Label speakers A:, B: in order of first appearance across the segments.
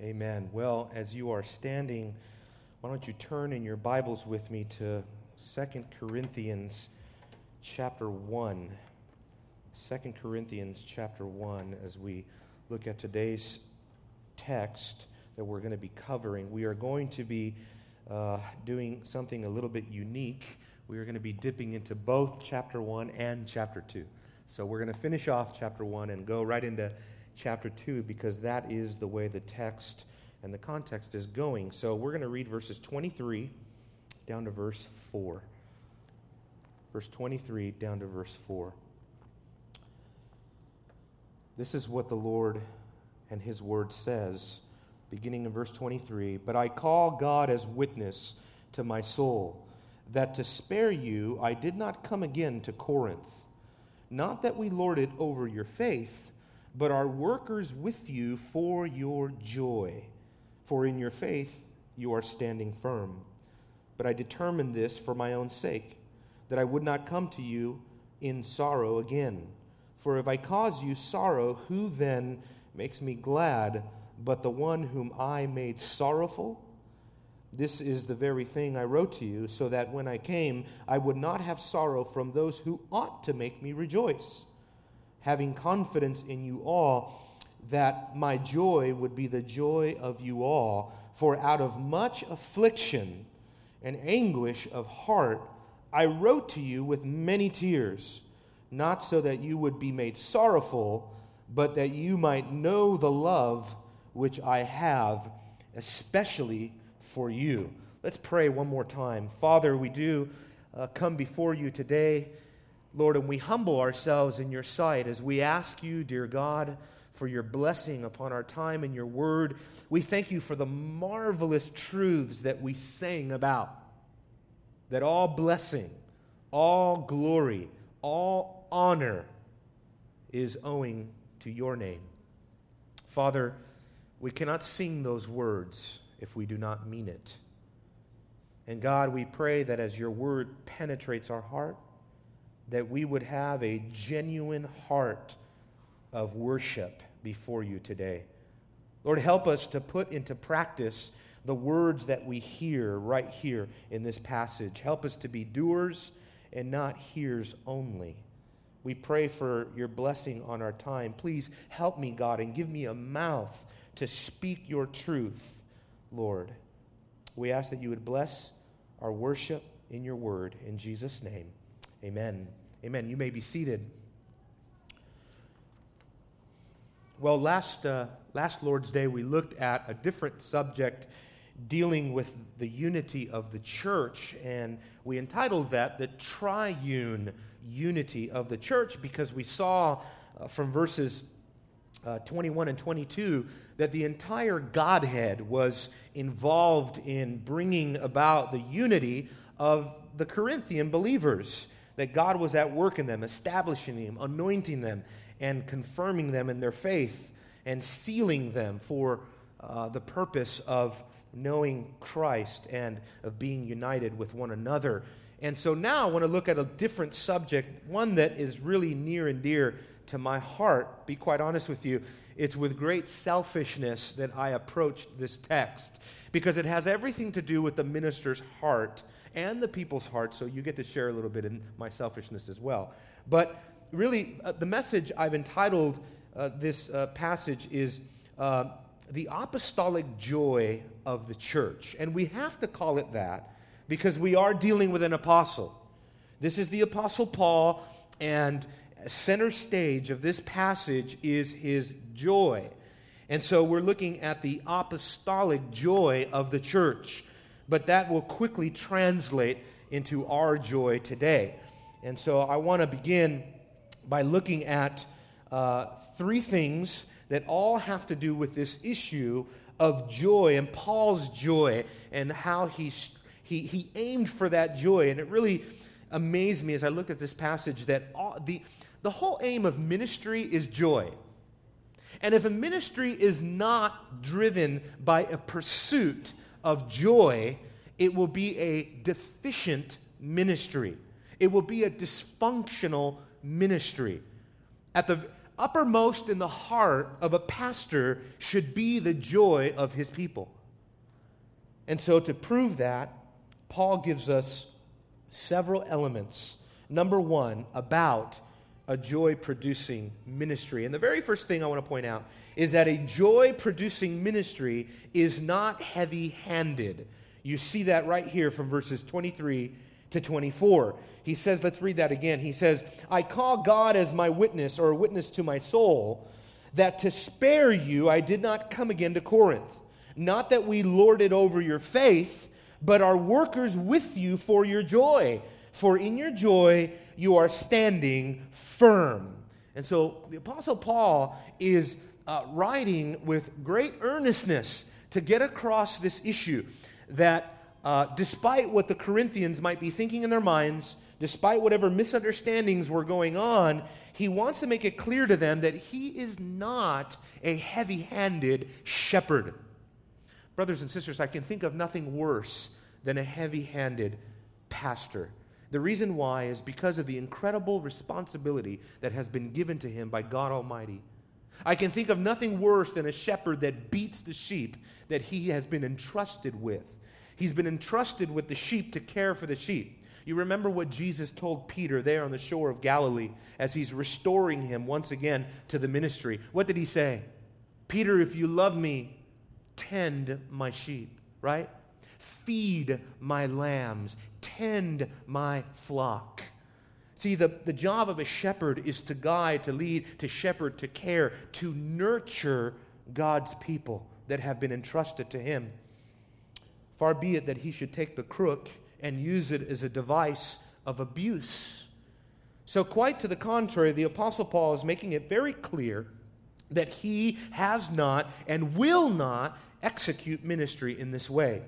A: Amen. Well, as you are standing, why don't you turn in your Bibles with me to 2 Corinthians chapter 1. 2 Corinthians chapter 1 as we look at today's text that we're going to be covering. We are going to be uh, doing something a little bit unique. We are going to be dipping into both chapter 1 and chapter 2. So we're going to finish off chapter 1 and go right into chapter 2 because that is the way the text and the context is going. So we're going to read verses 23 down to verse 4. Verse 23 down to verse 4. This is what the Lord and His Word says, beginning in verse 23 But I call God as witness to my soul, that to spare you I did not come again to Corinth. Not that we lord it over your faith but are workers with you for your joy. For in your faith you are standing firm. But I determined this for my own sake, that I would not come to you in sorrow again. For if I cause you sorrow, who then makes me glad but the one whom I made sorrowful? This is the very thing I wrote to you, so that when I came, I would not have sorrow from those who ought to make me rejoice having confidence in you all, that my joy would be the joy of you all. For out of much affliction and anguish of heart, I wrote to you with many tears, not so that you would be made sorrowful, but that you might know the love which I have, especially for you. Let's pray one more time. Father, we do uh, come before you today Lord, and we humble ourselves in your sight as we ask you, dear God, for your blessing upon our time and your word. We thank you for the marvelous truths that we sing about. That all blessing, all glory, all honor is owing to your name. Father, we cannot sing those words if we do not mean it. And God, we pray that as your word penetrates our heart, that we would have a genuine heart of worship before you today. Lord, help us to put into practice the words that we hear right here in this passage. Help us to be doers and not hearers only. We pray for your blessing on our time. Please help me, God, and give me a mouth to speak your truth, Lord. We ask that you would bless our worship in your word. In Jesus' name. Amen. Amen. You may be seated. Well, last, uh, last Lord's Day, we looked at a different subject dealing with the unity of the church, and we entitled that the triune unity of the church because we saw uh, from verses uh, 21 and 22 that the entire Godhead was involved in bringing about the unity of the Corinthian believers that God was at work in them, establishing them, anointing them, and confirming them in their faith, and sealing them for uh, the purpose of knowing Christ and of being united with one another. And so now I want to look at a different subject, one that is really near and dear to my heart. Be quite honest with you. It's with great selfishness that I approached this text because it has everything to do with the minister's heart and the people's hearts, so you get to share a little bit in my selfishness as well. But really, uh, the message I've entitled uh, this uh, passage is uh, The Apostolic Joy of the Church. And we have to call it that because we are dealing with an apostle. This is the Apostle Paul, and center stage of this passage is his joy. And so we're looking at the apostolic joy of the church but that will quickly translate into our joy today. And so I want to begin by looking at uh, three things that all have to do with this issue of joy and Paul's joy and how he, he, he aimed for that joy. And it really amazed me as I looked at this passage that all, the, the whole aim of ministry is joy. And if a ministry is not driven by a pursuit of joy, it will be a deficient ministry. It will be a dysfunctional ministry. At the, uppermost in the heart of a pastor should be the joy of his people. And so, to prove that, Paul gives us several elements. Number one, about a joy producing ministry. And the very first thing I want to point out is that a joy producing ministry is not heavy handed. You see that right here from verses 23 to 24. He says, let's read that again. He says, I call God as my witness or a witness to my soul that to spare you I did not come again to Corinth. Not that we lord it over your faith, but are workers with you for your joy. For in your joy you are standing firm. And so the Apostle Paul is uh, writing with great earnestness to get across this issue that uh, despite what the Corinthians might be thinking in their minds, despite whatever misunderstandings were going on, he wants to make it clear to them that he is not a heavy handed shepherd. Brothers and sisters, I can think of nothing worse than a heavy handed pastor. The reason why is because of the incredible responsibility that has been given to him by God Almighty. I can think of nothing worse than a shepherd that beats the sheep that he has been entrusted with. He's been entrusted with the sheep to care for the sheep. You remember what Jesus told Peter there on the shore of Galilee as he's restoring him once again to the ministry. What did he say? Peter, if you love me, tend my sheep, right? Feed my lambs, tend my flock. See, the, the job of a shepherd is to guide, to lead, to shepherd, to care, to nurture God's people that have been entrusted to him. Far be it that he should take the crook and use it as a device of abuse. So, quite to the contrary, the Apostle Paul is making it very clear that he has not and will not execute ministry in this way.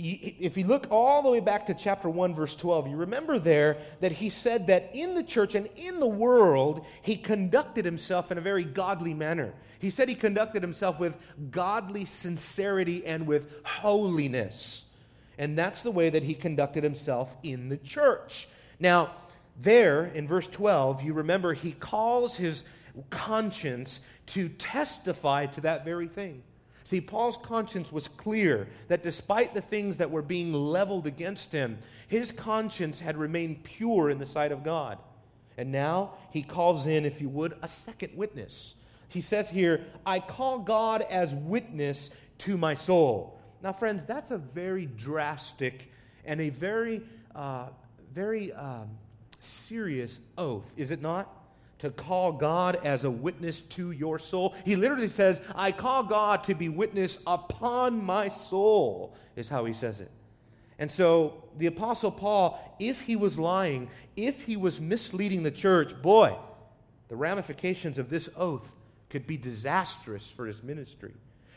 A: If you look all the way back to chapter 1, verse 12, you remember there that he said that in the church and in the world, he conducted himself in a very godly manner. He said he conducted himself with godly sincerity and with holiness. And that's the way that he conducted himself in the church. Now, there in verse 12, you remember he calls his conscience to testify to that very thing. See, Paul's conscience was clear that despite the things that were being leveled against him, his conscience had remained pure in the sight of God. And now he calls in, if you would, a second witness. He says here, I call God as witness to my soul. Now, friends, that's a very drastic and a very, uh, very um, serious oath, is it not? To call God as a witness to your soul. He literally says, I call God to be witness upon my soul, is how he says it. And so the Apostle Paul, if he was lying, if he was misleading the church, boy, the ramifications of this oath could be disastrous for his ministry.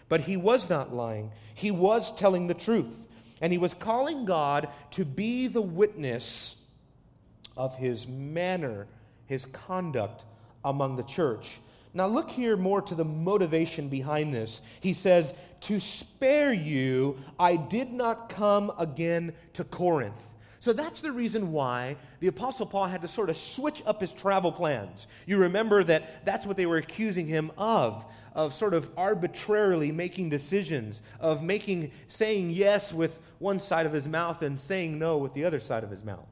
A: But he was not lying, he was telling the truth. And he was calling God to be the witness of his manner, his conduct among the church. Now, look here more to the motivation behind this. He says, To spare you, I did not come again to Corinth. So that's the reason why the Apostle Paul had to sort of switch up his travel plans. You remember that that's what they were accusing him of of sort of arbitrarily making decisions, of making, saying yes with one side of his mouth and saying no with the other side of his mouth.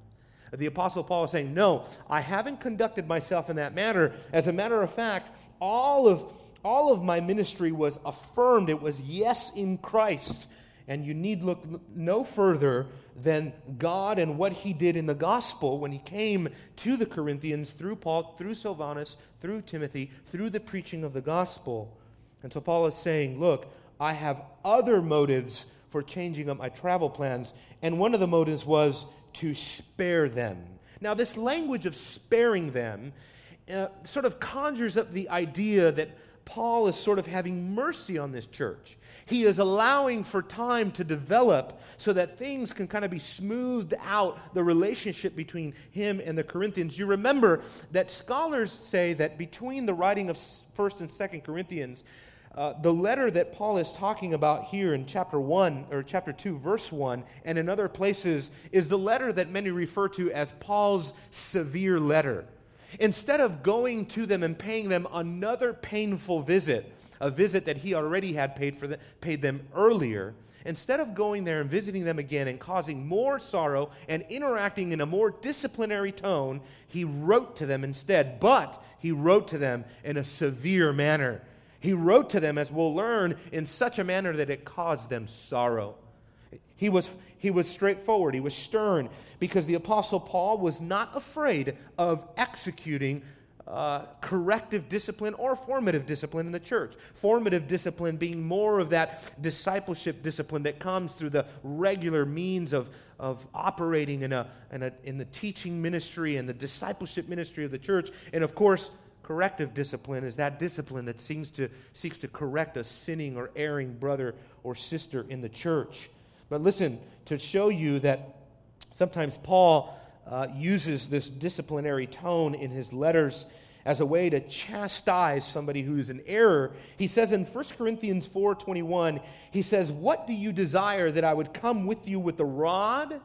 A: The Apostle Paul is saying, No, I haven't conducted myself in that manner. As a matter of fact, all of, all of my ministry was affirmed. It was yes in Christ. And you need look no further than God and what he did in the gospel when he came to the Corinthians through Paul, through Silvanus, through Timothy, through the preaching of the gospel. And so Paul is saying, Look, I have other motives for changing up my travel plans. And one of the motives was to spare them. Now, this language of sparing them uh, sort of conjures up the idea that Paul is sort of having mercy on this church. He is allowing for time to develop so that things can kind of be smoothed out, the relationship between him and the Corinthians. You remember that scholars say that between the writing of 1st and 2nd Corinthians, uh, the letter that Paul is talking about here in chapter 1 or chapter 2, verse 1, and in other places is the letter that many refer to as Paul's severe letter. instead of going to them and paying them another painful visit, a visit that he already had paid, for the, paid them earlier, instead of going there and visiting them again and causing more sorrow and interacting in a more disciplinary tone, he wrote to them instead. But he wrote to them in a severe manner. He wrote to them, as we'll learn, in such a manner that it caused them sorrow. He was, he was straightforward, he was stern, because the Apostle Paul was not afraid of executing uh, corrective discipline or formative discipline in the church. Formative discipline being more of that discipleship discipline that comes through the regular means of, of operating in, a, in, a, in the teaching ministry and the discipleship ministry of the church. And of course, corrective discipline is that discipline that seeks to, seeks to correct a sinning or erring brother or sister in the church. But listen, to show you that sometimes Paul uh, uses this disciplinary tone in his letters as a way to chastise somebody who's in error. He says in 1 Corinthians 4:21, he says, "What do you desire that I would come with you with the rod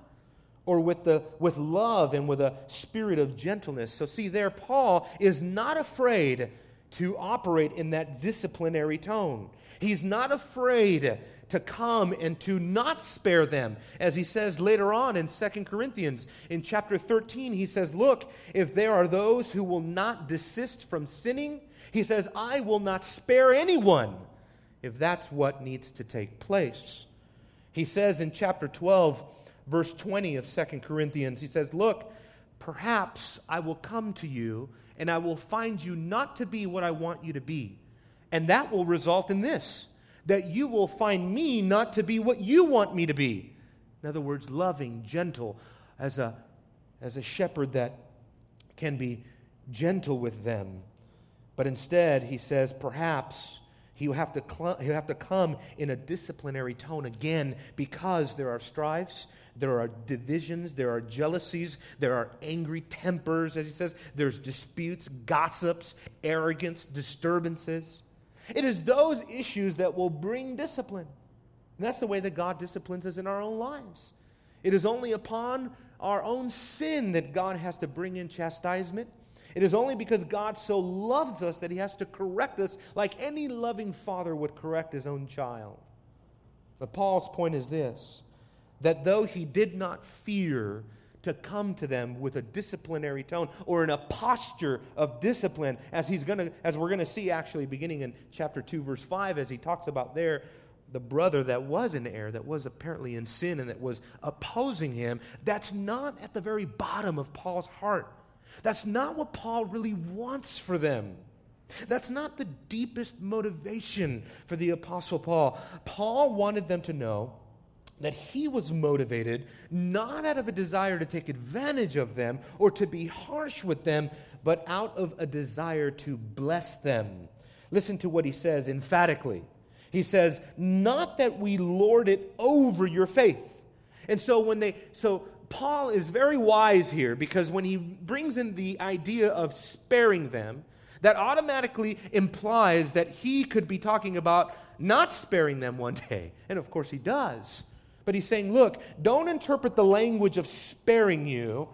A: or with the with love and with a spirit of gentleness?" So see there Paul is not afraid to operate in that disciplinary tone. He's not afraid to come and to not spare them. As he says later on in 2 Corinthians, in chapter 13, he says, Look, if there are those who will not desist from sinning, he says, I will not spare anyone if that's what needs to take place. He says in chapter 12, verse 20 of 2 Corinthians, he says, Look, perhaps I will come to you and I will find you not to be what I want you to be. And that will result in this that you will find me not to be what you want me to be. In other words, loving, gentle, as a, as a shepherd that can be gentle with them. But instead, he says, perhaps he'll have, to cl- he'll have to come in a disciplinary tone again because there are strifes, there are divisions, there are jealousies, there are angry tempers, as he says, there's disputes, gossips, arrogance, disturbances. It is those issues that will bring discipline. And that's the way that God disciplines us in our own lives. It is only upon our own sin that God has to bring in chastisement. It is only because God so loves us that he has to correct us like any loving father would correct his own child. But Paul's point is this that though he did not fear to come to them with a disciplinary tone or in a posture of discipline as he's going to as we're going to see actually beginning in chapter 2 verse 5 as he talks about there the brother that was in error that was apparently in sin and that was opposing him that's not at the very bottom of Paul's heart that's not what Paul really wants for them that's not the deepest motivation for the apostle Paul Paul wanted them to know that he was motivated not out of a desire to take advantage of them or to be harsh with them, but out of a desire to bless them. Listen to what he says emphatically. He says, Not that we lord it over your faith. And so when they, so Paul is very wise here because when he brings in the idea of sparing them, that automatically implies that he could be talking about not sparing them one day. And of course he does. But he's saying, look, don't interpret the language of sparing you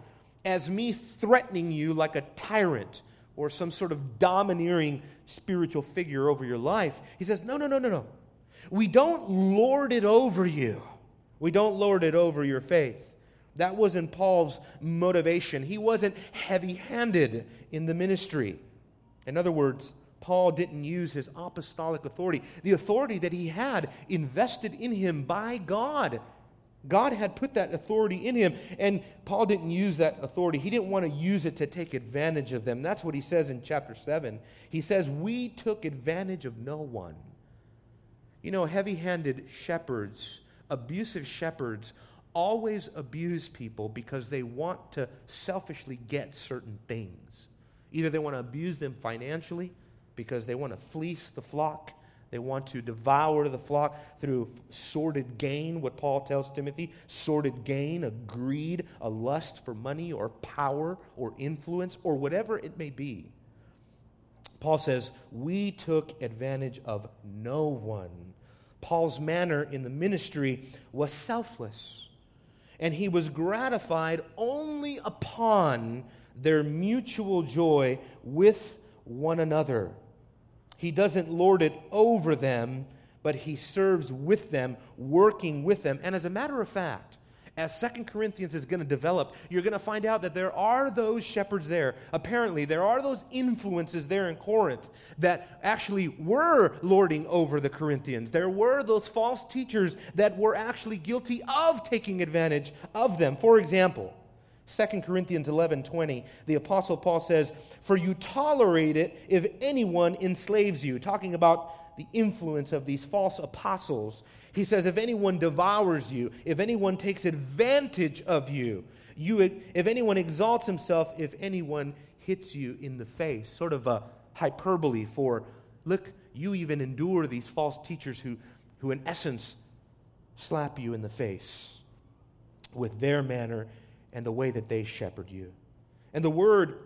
A: as me threatening you like a tyrant or some sort of domineering spiritual figure over your life. He says, no, no, no, no, no. We don't lord it over you. We don't lord it over your faith. That wasn't Paul's motivation. He wasn't heavy handed in the ministry. In other words, Paul didn't use his apostolic authority, the authority that he had invested in him by God. God had put that authority in him, and Paul didn't use that authority. He didn't want to use it to take advantage of them. That's what he says in chapter 7. He says, We took advantage of no one. You know, heavy handed shepherds, abusive shepherds, always abuse people because they want to selfishly get certain things. Either they want to abuse them financially, because they want to fleece the flock. They want to devour the flock through sordid gain, what Paul tells Timothy sordid gain, a greed, a lust for money or power or influence or whatever it may be. Paul says, We took advantage of no one. Paul's manner in the ministry was selfless, and he was gratified only upon their mutual joy with one another. He doesn't lord it over them, but he serves with them, working with them. And as a matter of fact, as Second Corinthians is going to develop, you're going to find out that there are those shepherds there. Apparently, there are those influences there in Corinth that actually were lording over the Corinthians. There were those false teachers that were actually guilty of taking advantage of them. For example, 2 Corinthians 11 20, the Apostle Paul says, For you tolerate it if anyone enslaves you, talking about the influence of these false apostles. He says, If anyone devours you, if anyone takes advantage of you, you if anyone exalts himself, if anyone hits you in the face, sort of a hyperbole for, look, you even endure these false teachers who, who in essence, slap you in the face with their manner and the way that they shepherd you. And the word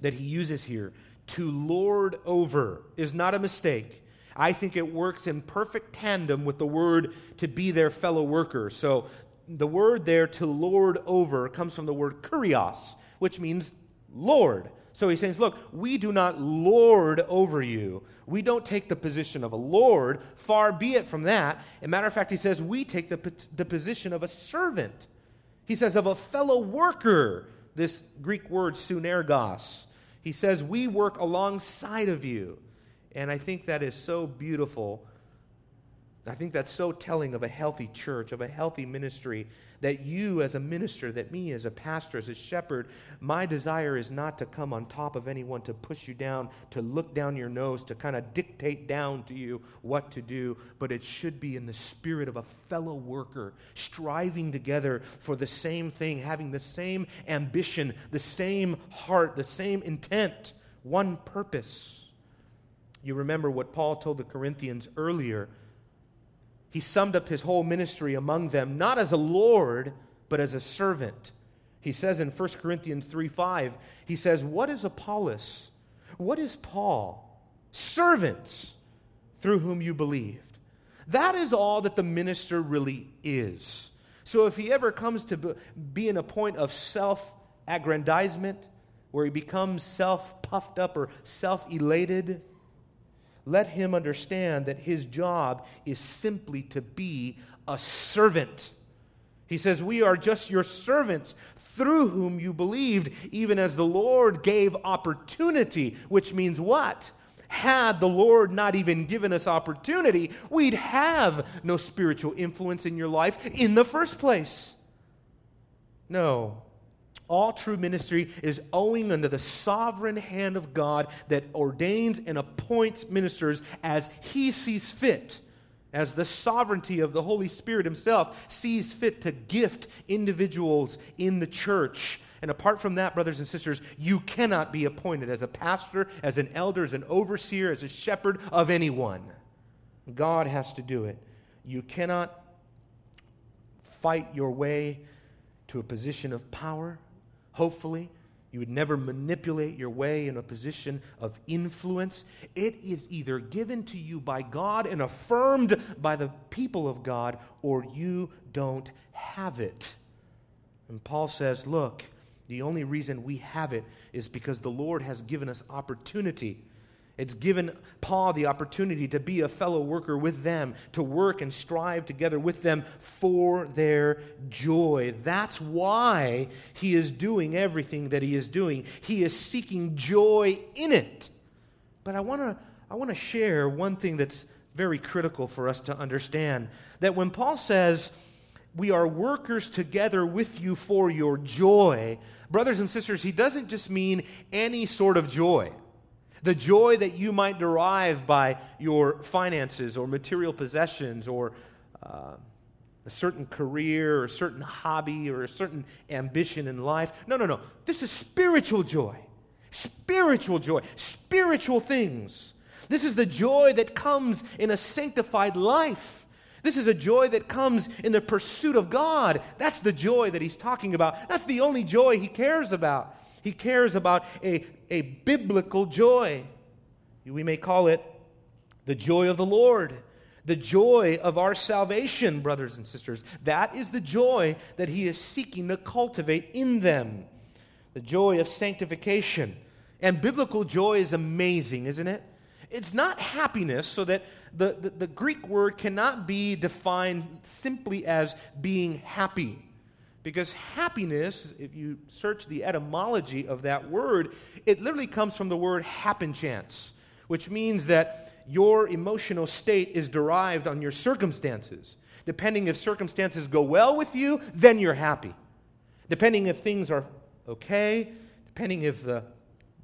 A: that he uses here, to lord over, is not a mistake. I think it works in perfect tandem with the word to be their fellow worker. So the word there to lord over comes from the word kurios, which means Lord. So he's saying, Look, we do not lord over you. We don't take the position of a Lord. Far be it from that. As matter of fact, he says, we take the, the position of a servant. He says, of a fellow worker, this Greek word sunergos. He says, we work alongside of you. And I think that is so beautiful. I think that's so telling of a healthy church, of a healthy ministry, that you as a minister, that me as a pastor, as a shepherd, my desire is not to come on top of anyone, to push you down, to look down your nose, to kind of dictate down to you what to do, but it should be in the spirit of a fellow worker, striving together for the same thing, having the same ambition, the same heart, the same intent, one purpose. You remember what Paul told the Corinthians earlier he summed up his whole ministry among them, not as a Lord, but as a servant. He says in 1 Corinthians 3 5, he says, What is Apollos? What is Paul? Servants through whom you believed. That is all that the minister really is. So if he ever comes to be in a point of self aggrandizement, where he becomes self puffed up or self elated, let him understand that his job is simply to be a servant. He says, We are just your servants through whom you believed, even as the Lord gave opportunity, which means what? Had the Lord not even given us opportunity, we'd have no spiritual influence in your life in the first place. No, all true ministry is owing unto the sovereign hand of God that ordains and appoints ministers as he sees fit, as the sovereignty of the Holy Spirit himself sees fit to gift individuals in the church. And apart from that, brothers and sisters, you cannot be appointed as a pastor, as an elder, as an overseer, as a shepherd of anyone. God has to do it. You cannot fight your way to a position of power hopefully. You would never manipulate your way in a position of influence. It is either given to you by God and affirmed by the people of God, or you don't have it. And Paul says, Look, the only reason we have it is because the Lord has given us opportunity it's given Paul the opportunity to be a fellow worker with them, to work and strive together with them for their joy. That's why he is doing everything that he is doing. He is seeking joy in it. But I want to I want to share one thing that's very critical for us to understand that when Paul says, we are workers together with you for your joy. Brothers and sisters, he doesn't just mean any sort of joy the joy that you might derive by your finances or material possessions or uh, a certain career or a certain hobby or a certain ambition in life. No, no, no. This is spiritual joy. Spiritual joy. Spiritual things. This is the joy that comes in a sanctified life. This is a joy that comes in the pursuit of God. That's the joy that he's talking about. That's the only joy he cares about. He cares about a, a biblical joy. We may call it the joy of the Lord, the joy of our salvation, brothers and sisters. That is the joy that He is seeking to cultivate in them. the joy of sanctification. And biblical joy is amazing, isn't it? It's not happiness, so that the, the, the, Greek word cannot be defined simply as being happy. Because happiness, if you search the etymology of that word, it literally comes from the word happen chance, which means that your emotional state is derived on your circumstances. Depending if circumstances go well with you, then you're happy. Depending if things are okay, depending if the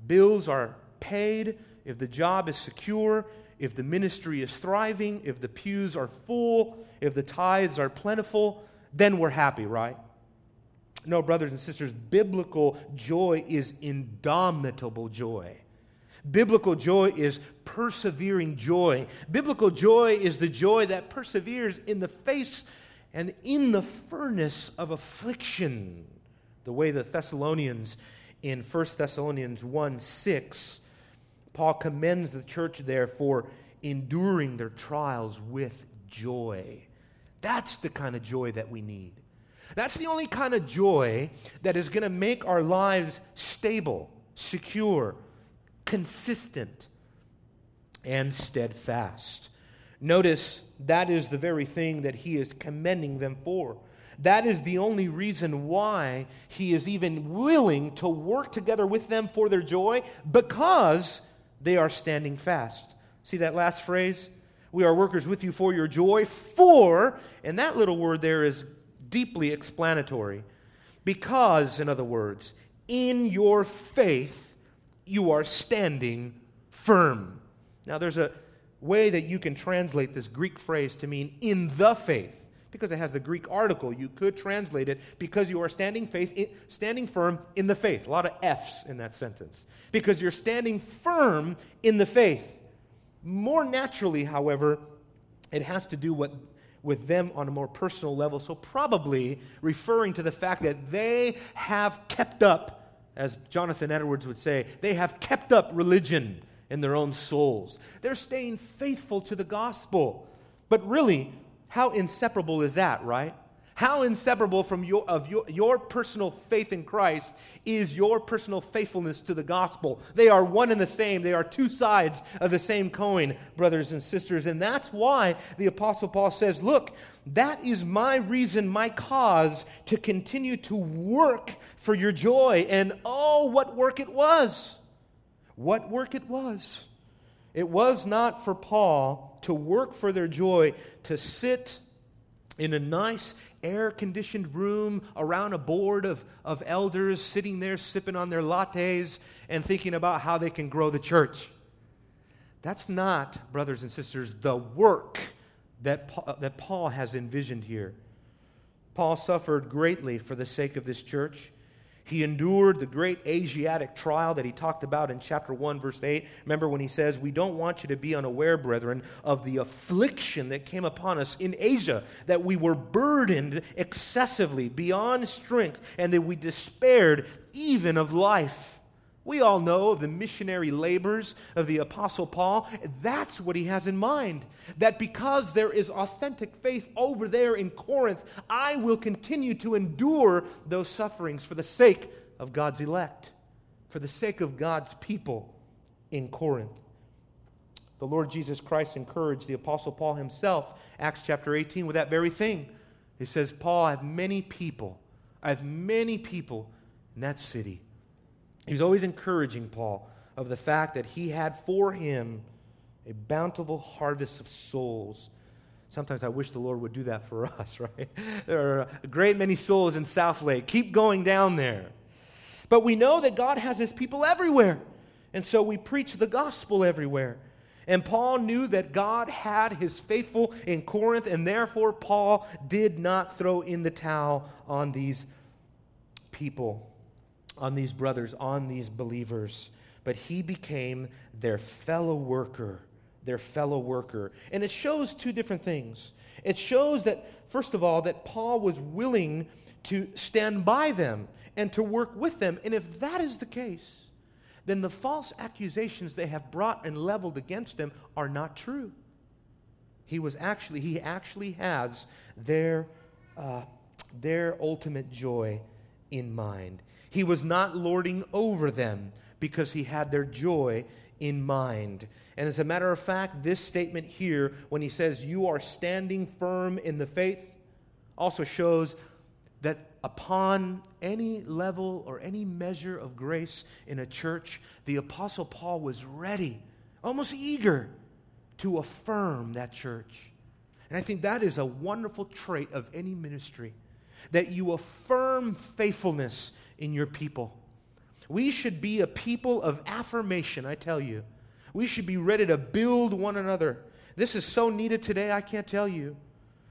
A: bills are paid, if the job is secure, if the ministry is thriving, if the pews are full, if the tithes are plentiful, then we're happy, right? No, brothers and sisters, biblical joy is indomitable joy. Biblical joy is persevering joy. Biblical joy is the joy that perseveres in the face and in the furnace of affliction. The way the Thessalonians in 1 Thessalonians 1 6, Paul commends the church there for enduring their trials with joy. That's the kind of joy that we need. That's the only kind of joy that is going to make our lives stable, secure, consistent, and steadfast. Notice that is the very thing that he is commending them for. That is the only reason why he is even willing to work together with them for their joy because they are standing fast. See that last phrase? We are workers with you for your joy, for, and that little word there is deeply explanatory. Because, in other words, in your faith, you are standing firm. Now, there's a way that you can translate this Greek phrase to mean in the faith because it has the Greek article. You could translate it because you are standing faith, standing firm in the faith. A lot of F's in that sentence. Because you're standing firm in the faith. More naturally, however, it has to do with, with them on a more personal level. So, probably referring to the fact that they have kept up as Jonathan Edwards would say, they have kept up religion in their own souls. They're staying faithful to the gospel. But really, how inseparable is that, right? How inseparable from your, of your, your personal faith in Christ is your personal faithfulness to the gospel? They are one and the same. They are two sides of the same coin, brothers and sisters. And that's why the Apostle Paul says, Look, that is my reason, my cause to continue to work for your joy. And oh, what work it was! What work it was! It was not for Paul to work for their joy, to sit in a nice air conditioned room around a board of, of elders sitting there sipping on their lattes and thinking about how they can grow the church. That's not, brothers and sisters, the work that that Paul has envisioned here. Paul suffered greatly for the sake of this church. He endured the great Asiatic trial that he talked about in chapter 1, verse 8. Remember when he says, We don't want you to be unaware, brethren, of the affliction that came upon us in Asia, that we were burdened excessively beyond strength, and that we despaired even of life. We all know of the missionary labors of the Apostle Paul. That's what he has in mind. That because there is authentic faith over there in Corinth, I will continue to endure those sufferings for the sake of God's elect, for the sake of God's people in Corinth. The Lord Jesus Christ encouraged the Apostle Paul himself, Acts chapter 18, with that very thing. He says, Paul, I have many people, I have many people in that city he was always encouraging Paul of the fact that he had for him a bountiful harvest of souls. Sometimes I wish the Lord would do that for us, right? There are a great many souls in South Lake. Keep going down there. But we know that God has his people everywhere. And so we preach the gospel everywhere. And Paul knew that God had his faithful in Corinth, and therefore Paul did not throw in the towel on these people on these brothers, on these believers, but he became their fellow worker, their fellow worker. And it shows two different things. It shows that, first of all, that Paul was willing to stand by them and to work with them. And if that is the case, then the false accusations they have brought and leveled against them are not true. He was actually, he actually has their, uh, their ultimate joy in mind. He was not lording over them because he had their joy in mind. And as a matter of fact, this statement here, when he says, You are standing firm in the faith, also shows that upon any level or any measure of grace in a church, the Apostle Paul was ready, almost eager, to affirm that church. And I think that is a wonderful trait of any ministry that you affirm faithfulness in your people. We should be a people of affirmation, I tell you. We should be ready to build one another. This is so needed today, I can't tell you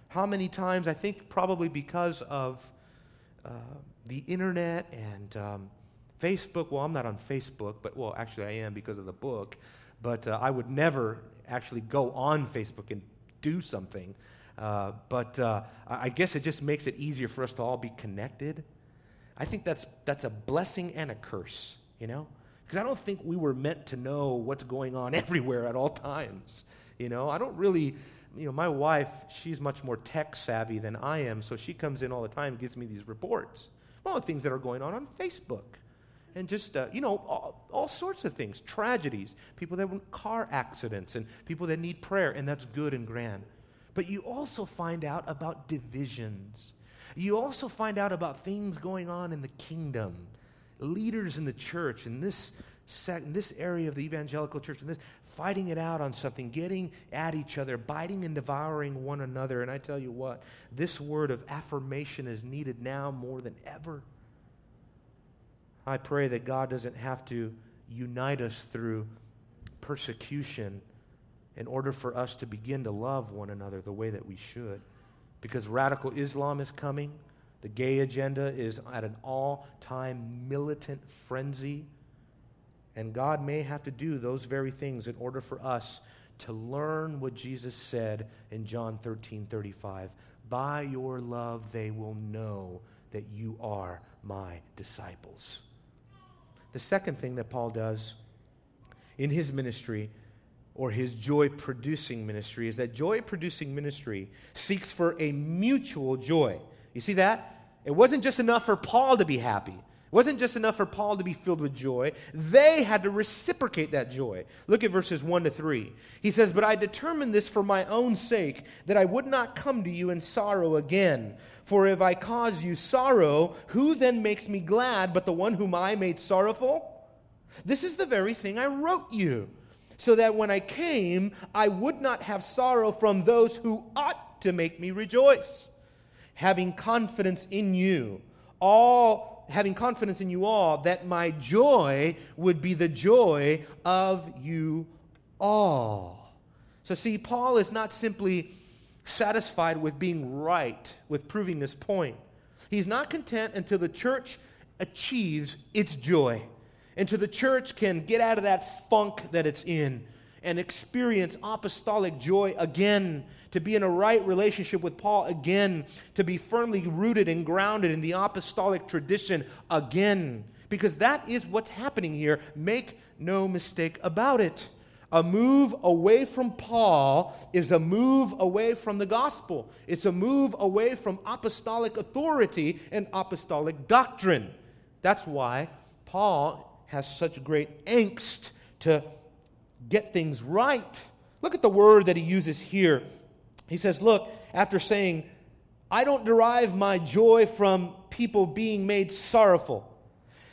A: how many times, I think probably because of uh, the internet and um, Facebook. Well, I'm not on Facebook, but well, actually, I am because of the book. But uh, I would never actually go on Facebook and do something. Uh, but uh, I guess it just makes it easier for us to all be connected. I think that's, that's a blessing and a curse, you know? Because I don't think we were meant to know what's going on everywhere at all times. You know, I don't really, you know, my wife, she's much more tech savvy than I am, so she comes in all the time and gives me these reports. All the things that are going on on Facebook. And just, uh, you know, all, all, sorts of things tragedies, people that car accidents, and people that need prayer, and that's good and grand. But you also find out about divisions you also find out about things going on in the kingdom, leaders in the church, in this, sec- in this area of the evangelical church, and this, fighting it out on something, getting at each other, biting and devouring one another. And I tell you what, this word of affirmation is needed now more than ever. I pray that God doesn't have to unite us through persecution in order for us to begin to love one another the way that we should because radical Islam is coming. The gay agenda is at an all time militant frenzy. And God may have to do those very things in order for us to learn what Jesus said in John 13 35. By your love, they will know that you are my disciples. The second thing that Paul does in his ministry or his joy producing ministry is that joy producing ministry seeks for a mutual joy. You see that? It wasn't just enough for Paul to be happy. It wasn't just enough for Paul to be filled with joy. They had to reciprocate that joy. Look at verses 1 to 3. He says, But I determined this for my own sake, that I would not come to you in sorrow again. For if I cause you sorrow, who then makes me glad but the one whom I made sorrowful? This is the very thing I wrote you so that when I came, I would not have sorrow from those who ought to make me rejoice. Having confidence in you, all having confidence in you all, that my joy would be the joy of you all. So, see, Paul is not simply satisfied with being right, with proving this point. He's not content until the church achieves its joy until the church can get out of that funk that it's in and experience apostolic joy again, to be in a right relationship with Paul again, to be firmly rooted and grounded in the apostolic tradition again. Because that is what's happening here. Make no mistake about it. A move away from Paul is a move away from the gospel. It's a move away from apostolic authority and apostolic doctrine. That's why Paul has such great angst to get things right. Look at the word that he uses here. He says, Look, after saying, I don't derive my joy from people being made sorrowful.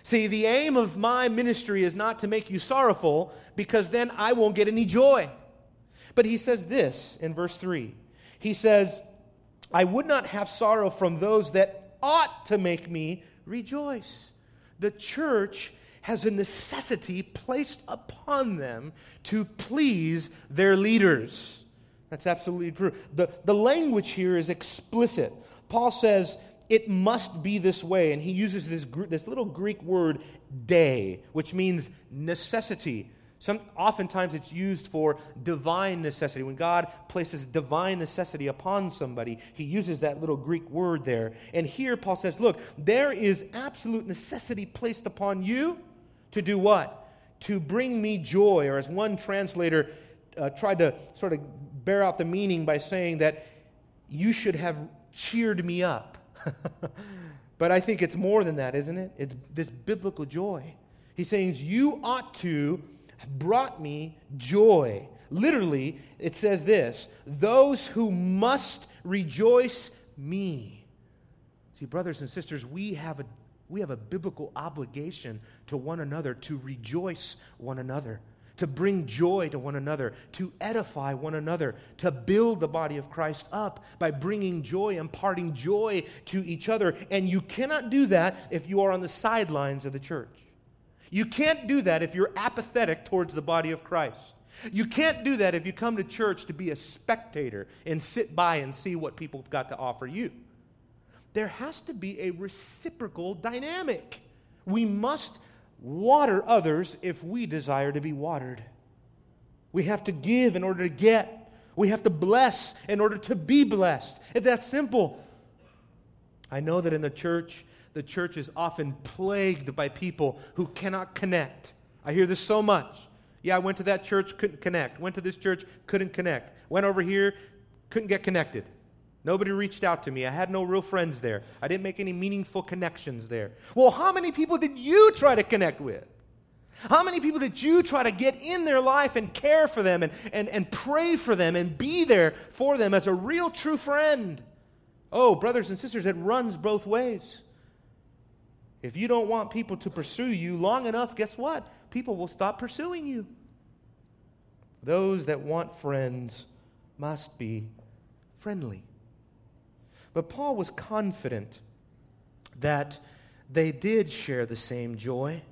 A: See, the aim of my ministry is not to make you sorrowful because then I won't get any joy. But he says this in verse 3. He says, I would not have sorrow from those that ought to make me rejoice. The church has a necessity placed upon them to please their leaders. That's absolutely true. The, the language here is explicit. Paul says, it must be this way. And he uses this, this little Greek word, dei, which means necessity. Some, oftentimes it's used for divine necessity. When God places divine necessity upon somebody, he uses that little Greek word there. And here Paul says, look, there is absolute necessity placed upon you to do what? To bring me joy, or as one translator uh, tried to sort of bear out the meaning by saying that you should have cheered me up. but I think it's more than that, isn't it? It's this biblical joy. He's saying, You ought to have brought me joy. Literally, it says this those who must rejoice me. See, brothers and sisters, we have a, we have a biblical obligation to one another to rejoice one another to bring joy to one another, to edify one another, to build the body of Christ up by bringing joy, imparting joy to each other. And you cannot do that if you are on the sidelines of the church. You can't do that if you're apathetic towards the body of Christ. You can't do that if you come to church to be a spectator and sit by and see what people have got to offer you. There has to be a reciprocal dynamic. We must water others if we desire to be watered. We have to give in order to get. We have to bless in order to be blessed. It's that simple. I know that in the church, the church is often plagued by people who cannot connect. I hear this so much. Yeah, I went to that church, couldn't connect. Went to this church, couldn't connect. Went over here, couldn't get connected. Nobody reached out to me. I had no real friends there. I didn't make any meaningful connections there. Well, how many people did you try to connect with? How many people did you try to get in their life and care for them and, and, and pray for them and be there for them as a real true friend? Oh, brothers and sisters, it runs both ways. If you don't want people to pursue you long enough, guess what? People will stop pursuing you. Those that want friends must be friendly. But Paul was confident that they did share the same joy.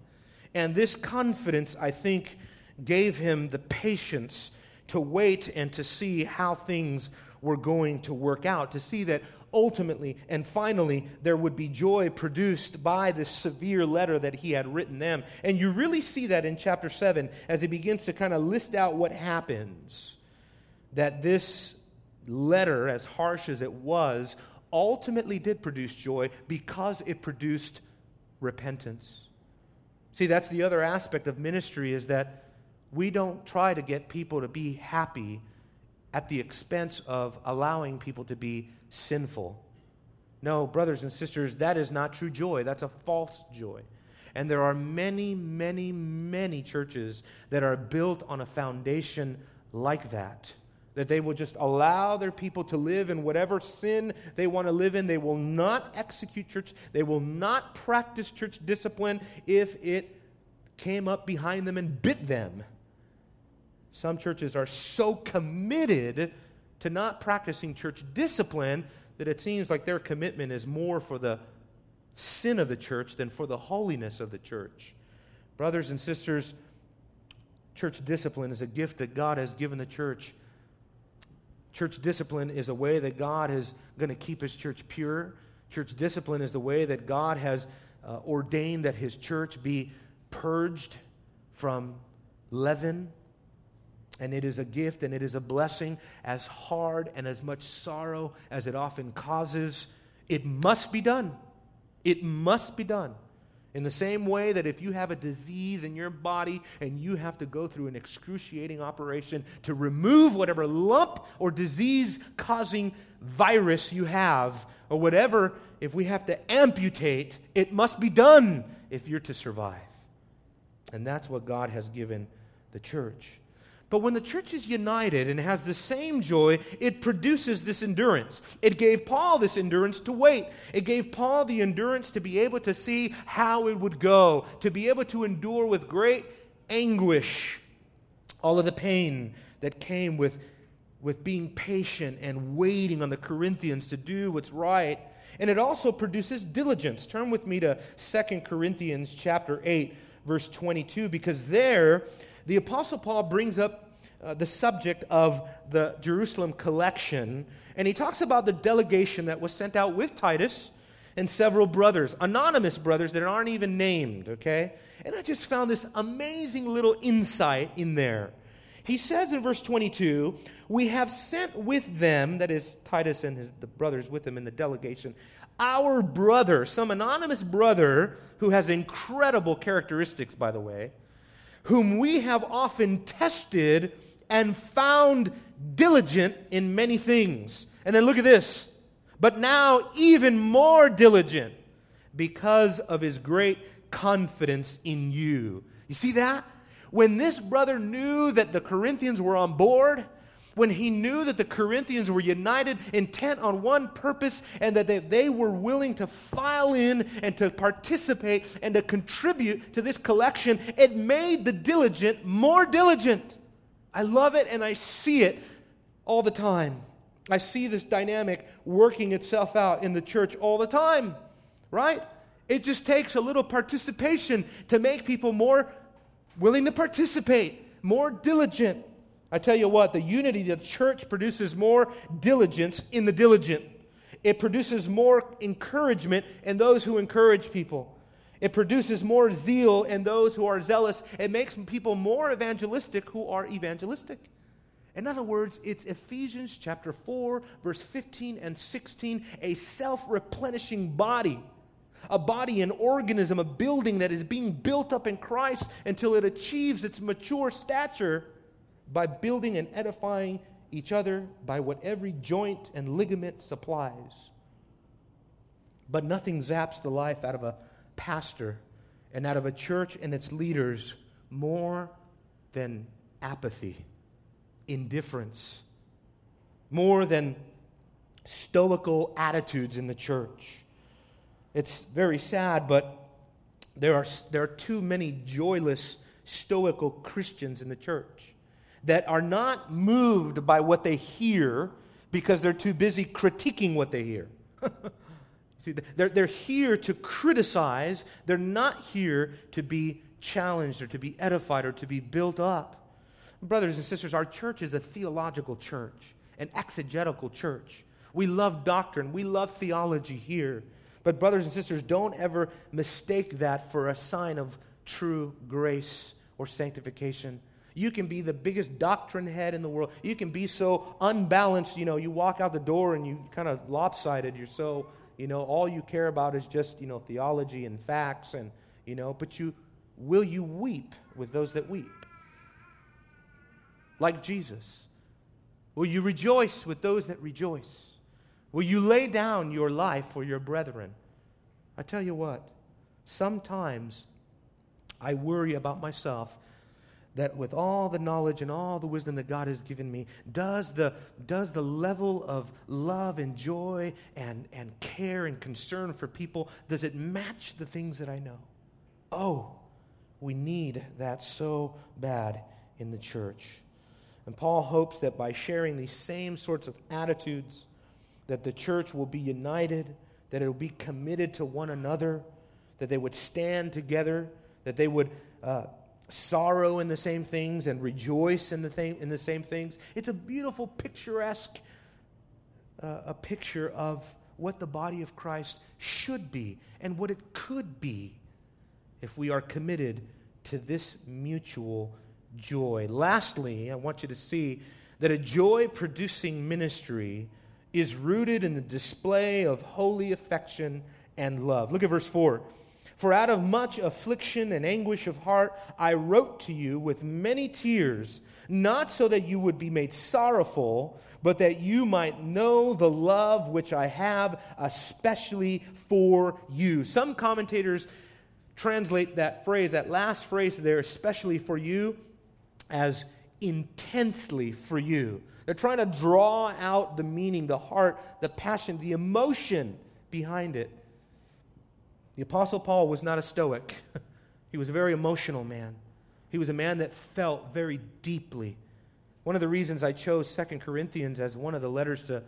A: And this confidence, I think, gave him the patience to wait and to see how things were going to work out, to see that ultimately and finally there would be joy produced by this severe letter that he had written them. And you really see that in chapter 7 as he begins to kind of list out what happens. That this letter, as harsh as it was, ultimately did produce joy because it produced repentance. See, that's the other aspect of ministry is that we don't try to get people to be happy at the expense of allowing people to be sinful. No, brothers and sisters, that is not true joy. That's a false joy. And there are many, many, many churches that are built on a foundation like that that they will just allow their people to live in whatever sin they want to live in. They will not execute church, they will not practice church discipline if it came up behind them and bit them. Some churches are so committed to not practicing church discipline that it seems like their commitment is more for the sin of the church than for the holiness of the church. Brothers and sisters, church discipline is a gift that God has given the church Church discipline is a way that God is going to keep his church pure. Church discipline is the way that God has uh, ordained that his church be purged from leaven. And it is a gift and it is a blessing, as hard and as much sorrow as it often causes. It must be done. It must be done. In the same way that if you have a disease in your body and you have to go through an excruciating operation to remove whatever lump or disease causing virus you have, or whatever, if we have to amputate, it must be done if you're to survive. And that's what God has given the church. But when the church is united and has the same joy, it produces this endurance. It gave Paul this endurance to wait. It gave Paul the endurance to be able to see how it would go, to be able to endure with great anguish all of the pain that came with, with being patient and waiting on the Corinthians to do what's right. And it also produces diligence. Turn with me to 2 Corinthians chapter 8 verse 22 because there the Apostle Paul brings up uh, the subject of the Jerusalem collection, and he talks about the delegation that was sent out with Titus and several brothers, anonymous brothers that aren't even named, okay? And I just found this amazing little insight in there. He says in verse 22, We have sent with them, that is, Titus and his, the brothers with him in the delegation, our brother, some anonymous brother who has incredible characteristics, by the way, whom we have often tested and found diligent in many things. And then look at this. But now, even more diligent. because of his great confidence in you. You see that? When this brother knew that the Corinthians were on board, when he knew that the Corinthians were united, intent on one purpose, and that they, they, were willing to file in and to participate and to contribute to this collection, it made the diligent more diligent. I love it and I see it all the time. I see this dynamic working itself out in the church all the time, right? It just takes a little participation to make people more willing to participate, more diligent. I tell you what, the unity of the church produces more diligence in the diligent. It produces more encouragement in those who encourage people. It produces more zeal in those who are zealous. It makes people more evangelistic who are evangelistic. In other words, it's Ephesians chapter 4, verse 15 and 16, a self replenishing body. A body, an organism, a building that is being built up in Christ until it achieves its mature stature by building and edifying each other by what every joint and ligament supplies. But nothing zaps the life out of a pastor and out of a church and its leaders more than apathy indifference, more than stoical attitudes in the church. It's very sad, but there are, there are too many joyless, stoical Christians in the church that are not moved by what they hear because they're too busy critiquing what they hear. See, they're, they're here to criticize, they're not here to be challenged or to be edified or to be built up. Brothers and sisters, our church is a theological church, an exegetical church. We love doctrine, we love theology here. But, brothers and sisters, don't ever mistake that for a sign of true grace or sanctification. You can be the biggest doctrine head in the world. You can be so unbalanced, you know, you walk out the door and you kind of lopsided. You're so, you know, all you care about is just, you know, theology and facts and, you know, but you will you weep with those that weep? like Jesus? Will you rejoice with those that rejoice? Will you lay down your life for your brethren? I tell you what, sometimes I worry about myself that with all the knowledge and all the wisdom that God has given me, does the, does the level of love and joy and, and care and concern for people, does it match the things that I know? Oh, we need that so bad in the church. And Paul hopes that by sharing these same sorts of attitudes, that the church will be united, that it will be committed to one another, that they would stand together, that they would uh, sorrow in the same things and rejoice in the, th- in the same things. It's a beautiful, picturesque uh, a picture of what the body of Christ should be and what it could be if we are committed to this mutual joy. Lastly, I want you to see that a joy producing ministry is rooted in the display of holy affection and love. Look at verse 4. For out of much affliction and anguish of heart I wrote to you with many tears, not so that you would be made sorrowful, but that you might know the love which I have, especially for you. Some commentators translate that phrase, that last phrase there, especially for you, as intensely for you. They're trying to draw out the meaning, the heart, the passion, the emotion behind it. The Apostle Paul was not a stoic, he was a very emotional man. He was a man that felt very deeply. One of the reasons I chose Second Corinthians as one of the letters to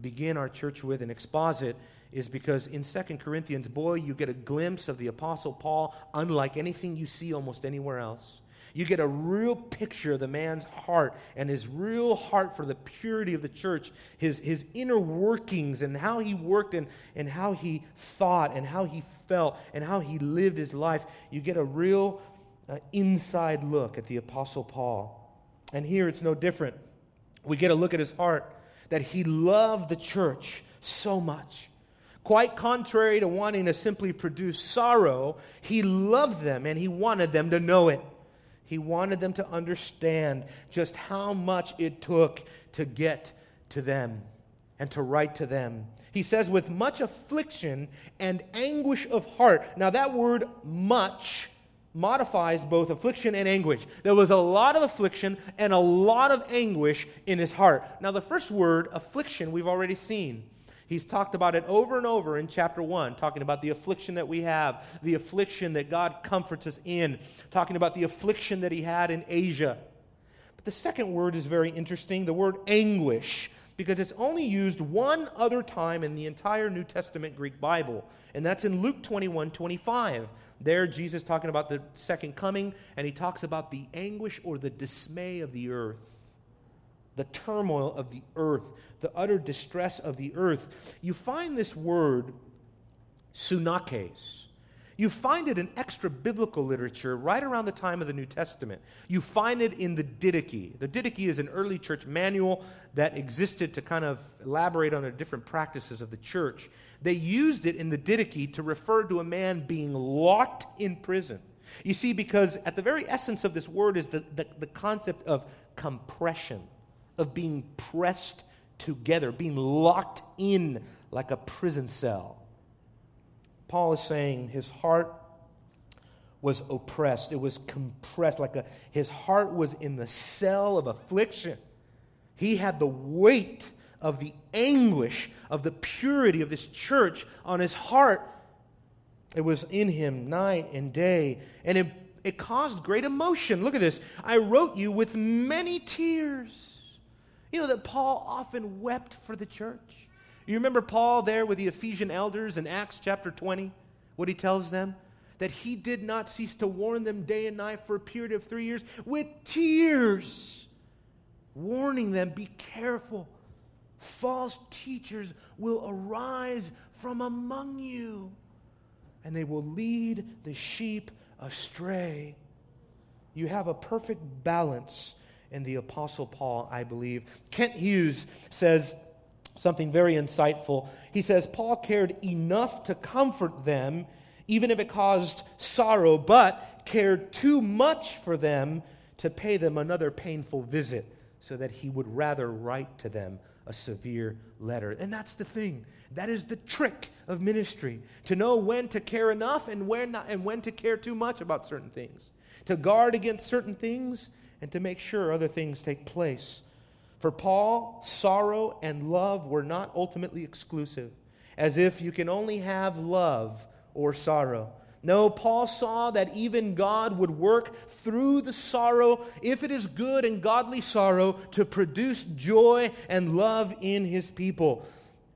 A: begin our church with and exposit is because in Second Corinthians, boy, you get a glimpse of the Apostle Paul unlike anything you see almost anywhere else. You get a real picture of the man's heart and his real heart for the purity of the church, his, his inner workings and how he worked and, and how he thought and how he felt and how he lived his life. You get a real uh, inside look at the Apostle Paul. And here it's no different. We get a look at his heart that he loved the church so much. Quite contrary to wanting to simply produce sorrow, he loved them and he wanted them to know it. He wanted them to understand just how much it took to get to them. and to write to them. He says, with much affliction and anguish of heart. Now, that word much modifies both affliction and anguish. There was a lot of affliction and a lot of anguish in his heart. Now, the first word, affliction, we've already seen. He's talked about it over and over in chapter 1, talking about the affliction that we have, the affliction that God comforts us in, talking about the affliction that he had in Asia. But the second word is very interesting the word anguish, because it's only used one other time in the entire New Testament Greek Bible, and that's in Luke 21 25. There, Jesus talking about the second coming, and he talks about the anguish or the dismay of the earth the turmoil of the earth, the utter distress of the earth. You find this word, sunakes. You find it in extra biblical literature right around the time of the New Testament. You find it in the Didache. The Didache is an early church manual that existed to kind of elaborate on the different practices of the church. They used it in the Didache to refer to a man being locked in prison. You see, because at the very essence of this word is the, the, the concept of compression of being pressed together, being locked in like a prison cell. Paul is saying his heart was oppressed, it was compressed, like a, his heart was in the cell of affliction. He had the weight of the anguish of the purity of this church on his heart. It was in him night and day, and it, it caused great emotion. Look at this. I wrote you with many tears. You know that Paul often wept for the church. You remember Paul there with the Ephesian elders in Acts chapter 20? What he tells them? That he did not cease to warn them day and night for a period of three years with tears, warning them, be careful. False teachers will arise from among you, and they will lead the sheep astray. You have a perfect balance in the Apostle Paul, I believe. Kent Hughes says something very insightful. He says, Paul cared enough to comfort them, even if it caused sorrow, but cared too much for them to pay them another painful visit, so that he would rather write to them a severe letter. And that's the thing. That is the trick of ministry to know when to care enough and when, not, and when to care too much about certain things, to guard against certain things and to make sure other things take place. For Paul, sorrow and love were not ultimately exclusive, as if you can only have love or sorrow. No, Paul saw that even God would work through the sorrow, if it is good and godly sorrow, to produce joy and love in his people.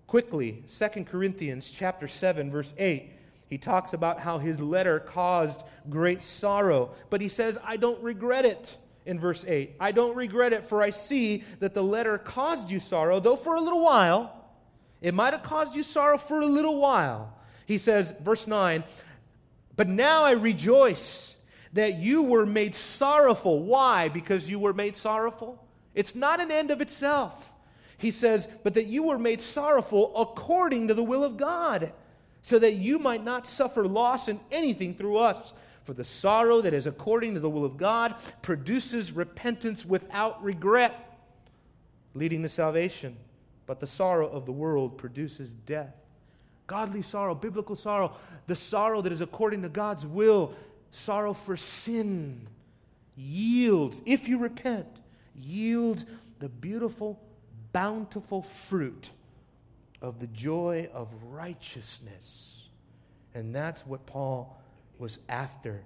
A: Quickly, 2 Corinthians chapter 7 verse 8. He talks about how his letter caused great sorrow, but he says, "I don't regret it." In verse 8. I don't regret it, for I see that the letter caused you sorrow, though for a little while. It might have caused you sorrow for a little while. He says, verse 9, but now I rejoice that you were made sorrowful. Why? Because you were made sorrowful? It's not an end of itself. He says, but that you were made sorrowful according to the will of God, so that you might not suffer loss in anything through us. For the sorrow that is according to the will of God produces repentance without regret, leading to salvation. But the sorrow of the world produces death. Godly sorrow, biblical sorrow, the sorrow that is according to God's will, sorrow for sin, yields, if you repent, yields the beautiful, bountiful fruit of the joy of righteousness. And that's what Paul was after.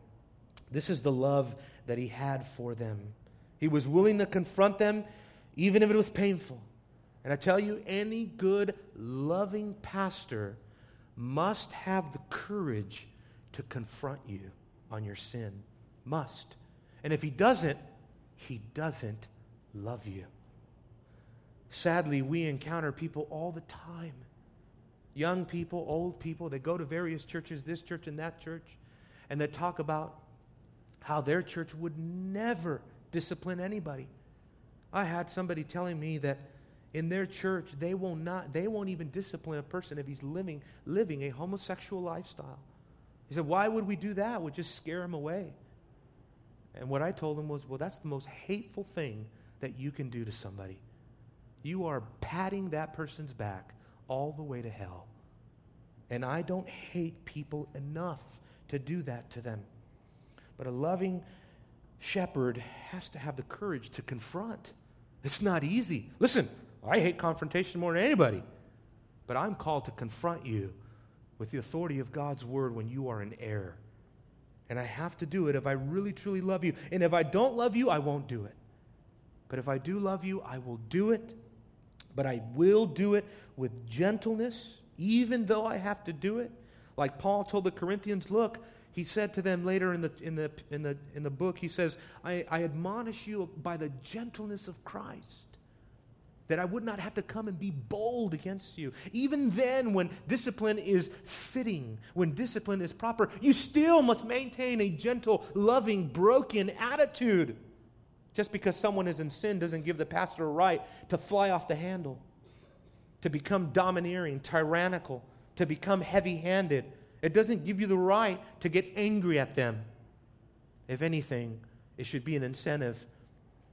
A: This is the love that he had for them. He was willing to confront them, even if it was painful. And I tell you, any good, loving pastor must have the courage to confront you on your sin. Must. And if he doesn't, he doesn't love you. Sadly, we encounter people all the time young people, old people, they go to various churches, this church and that church and that talk about how their church would never discipline anybody. I had somebody telling me that in their church they will not they won't even discipline a person if he's living living a homosexual lifestyle. He said, "Why would we do that? We'd just scare him away." And what I told him was, "Well, that's the most hateful thing that you can do to somebody. you are patting that person's back all the way to hell. And I don't hate people enough to do that to them. But a loving shepherd has to have the courage to confront. It's not easy. Listen, I hate confrontation more than anybody, but I'm called to confront you with the authority of God's word when you are in error. And I have to do it if I really truly love you. And if I don't love you, I won't do it. But if I do love you, I will do it. But I will do it with gentleness, even though I have to do it. Like Paul told the Corinthians, look, he said to them later in the, in the, in the, in the book, he says, I, I admonish you by the gentleness of Christ that I would not have to come and be bold against you. Even then, when discipline is fitting, when discipline is proper, you still must maintain a gentle, loving, broken attitude. Just because someone is in sin doesn't give the pastor a right to fly off the handle, to become domineering, tyrannical, to become heavy handed. It doesn't give you the right to get angry at them. If anything, it should be an incentive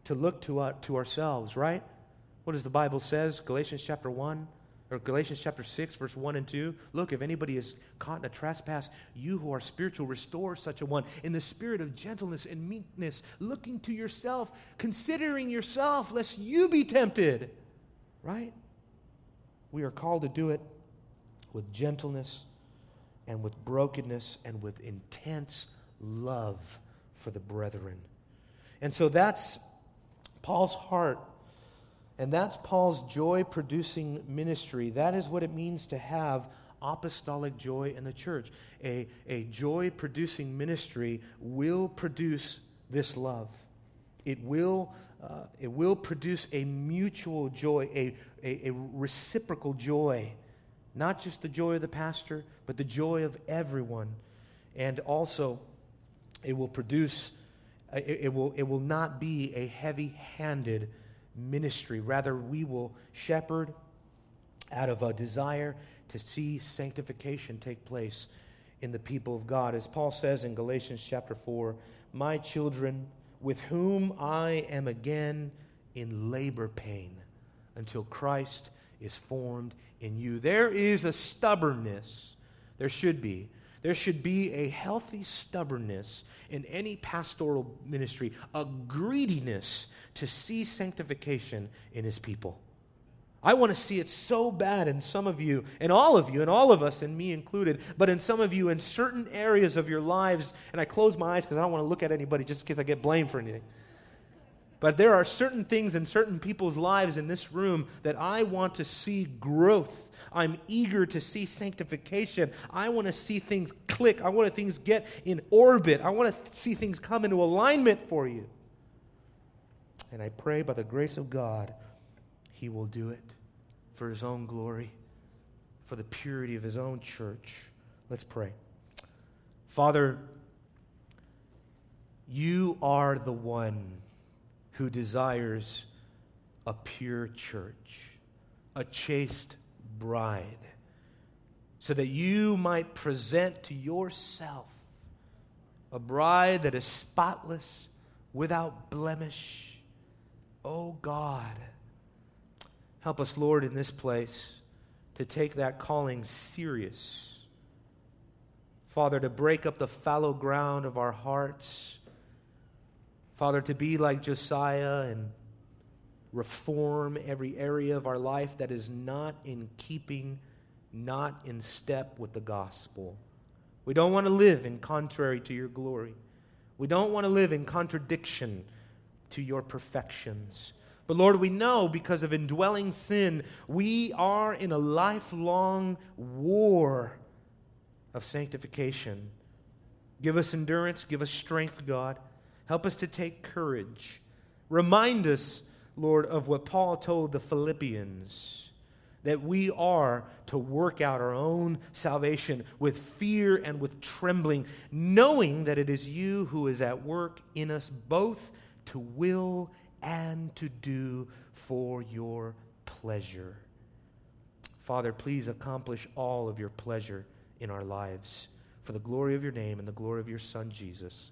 A: to look to, uh, to ourselves, right? What does the Bible says? Galatians chapter 1 or Galatians chapter 6 verse 1 and 2. Look, if anybody is caught in a trespass, you who are spiritual restore such a one in the spirit of gentleness and meekness, looking to yourself, considering yourself lest you be tempted. Right? We are called to do it with gentleness and with brokenness and with intense love for the brethren. And so that's Paul's heart and that's Paul's joy producing ministry. That is what it means to have apostolic joy in the church. A, a joy producing ministry will produce this love. It will, uh, it will produce a mutual joy, a, a, a reciprocal joy. Not just the joy of the pastor, but the joy of everyone. And also, it will produce, uh, it, it will, it will not be a heavy handed ministry. Rather, we will shepherd out of a desire to see sanctification take place in the people of God. As Paul says in Galatians chapter 4, my children, with whom I am again in labor pain until Christ is formed in you. There is a stubbornness, there should be, there should be a healthy stubbornness in any pastoral ministry, a greediness to see sanctification in his people. I want to see it so bad in some of you, and all of you, and all of us, and me included, but in some of you, in certain areas of your lives. And I close my eyes because I don't want to look at anybody just in case I get blamed for anything. But there are certain things in certain people's lives in this room that I want to see growth I'm eager to see sanctification. I want to see things click. I want to things get in orbit. I want to see things come into alignment for you. And I pray by the grace of God, He will do it for His own glory, for the purity of His own church. Let's pray. Father, you are the one who desires a pure church, a chaste bride, so that you might present to yourself a bride that is spotless, without blemish. Oh God, help us, Lord, in this place to take that calling serious. Father, to break up the fallow ground of our hearts. Father, to be like Josiah and reform every area of our life that is not in keeping, not in step with the gospel. We don't want to live in contrary to your glory. We don't want to live in contradiction to your perfections. But Lord, we know because of indwelling sin, we are in a lifelong war of sanctification. Give us endurance, give us strength, God. Help us to take courage. Remind us Lord, of what Paul told the Philippians that we are to work out our own salvation with fear and with trembling, knowing that it is you who is at work in us both to will and to do for your pleasure. Father, please accomplish all of your pleasure in our lives for the glory of your name and the glory of your Son, Jesus.